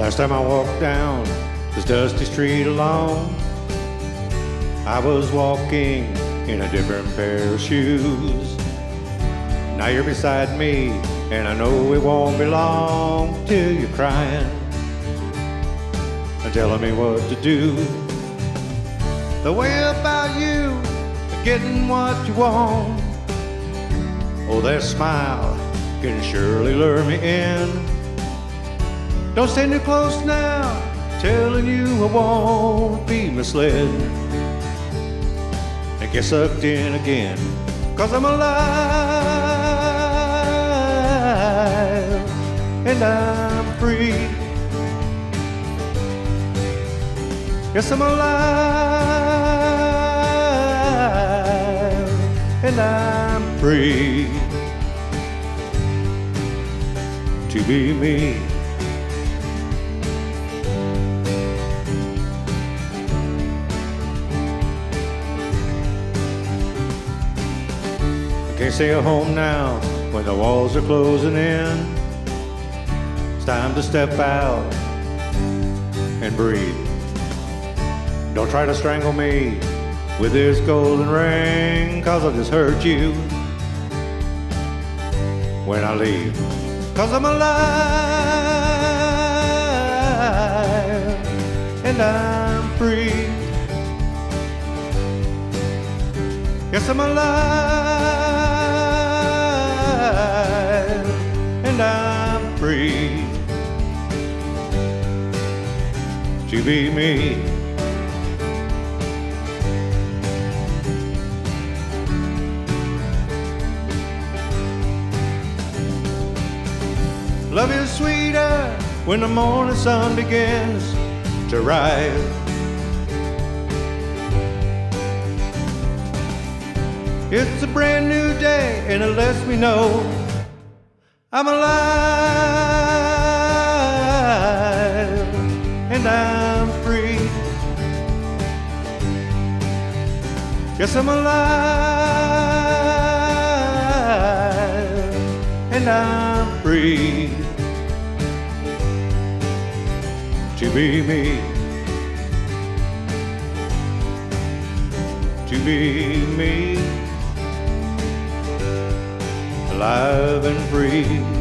Last time I walked down this dusty street alone, I was walking in a different pair of shoes. Now you're beside me, and I know it won't be long till you're crying and telling me what to do. The way about you, getting what you want. Oh, that smile can surely lure me in. Don't stand too close now, telling you I won't be misled. And get sucked in again, cause I'm alive and I'm free. Yes, I'm alive and I'm free to be me. Can't stay at home now when the walls are closing in. It's time to step out and breathe. Don't try to strangle me with this golden ring, cause I'll just hurt you when I leave. Cause I'm alive and I'm free. Yes, I'm alive and I'm free to be me. Love is sweeter when the morning sun begins to rise. It's a brand new day and it lets me know I'm alive and I'm free. Yes, I'm alive and I'm free to be me. To be me alive and free.